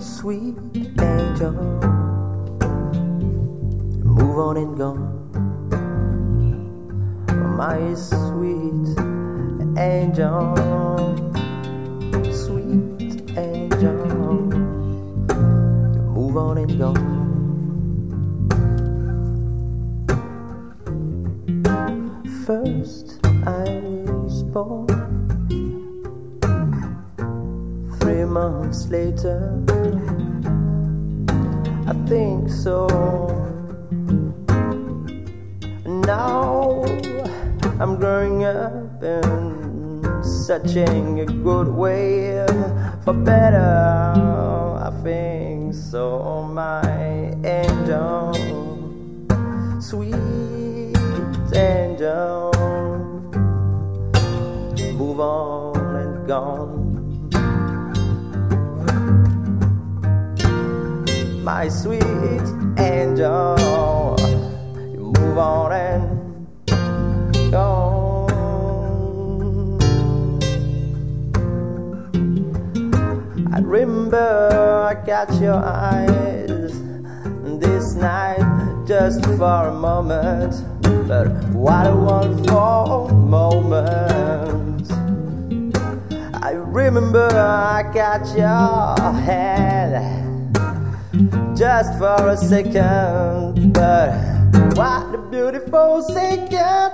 sweet angel. Move on and gone, my sweet angel, sweet angel. Move on and gone. First, I was born. Three months later, I think so. Now I'm growing up and searching a good way for better. I think so, my angel, sweet angel, move on and gone. My sweet angel, you move on and gone. I remember I got your eyes this night just for a moment, but what a wonderful moment. I remember I got your hand just for a second, but what a beautiful second.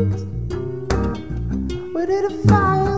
We did a fire?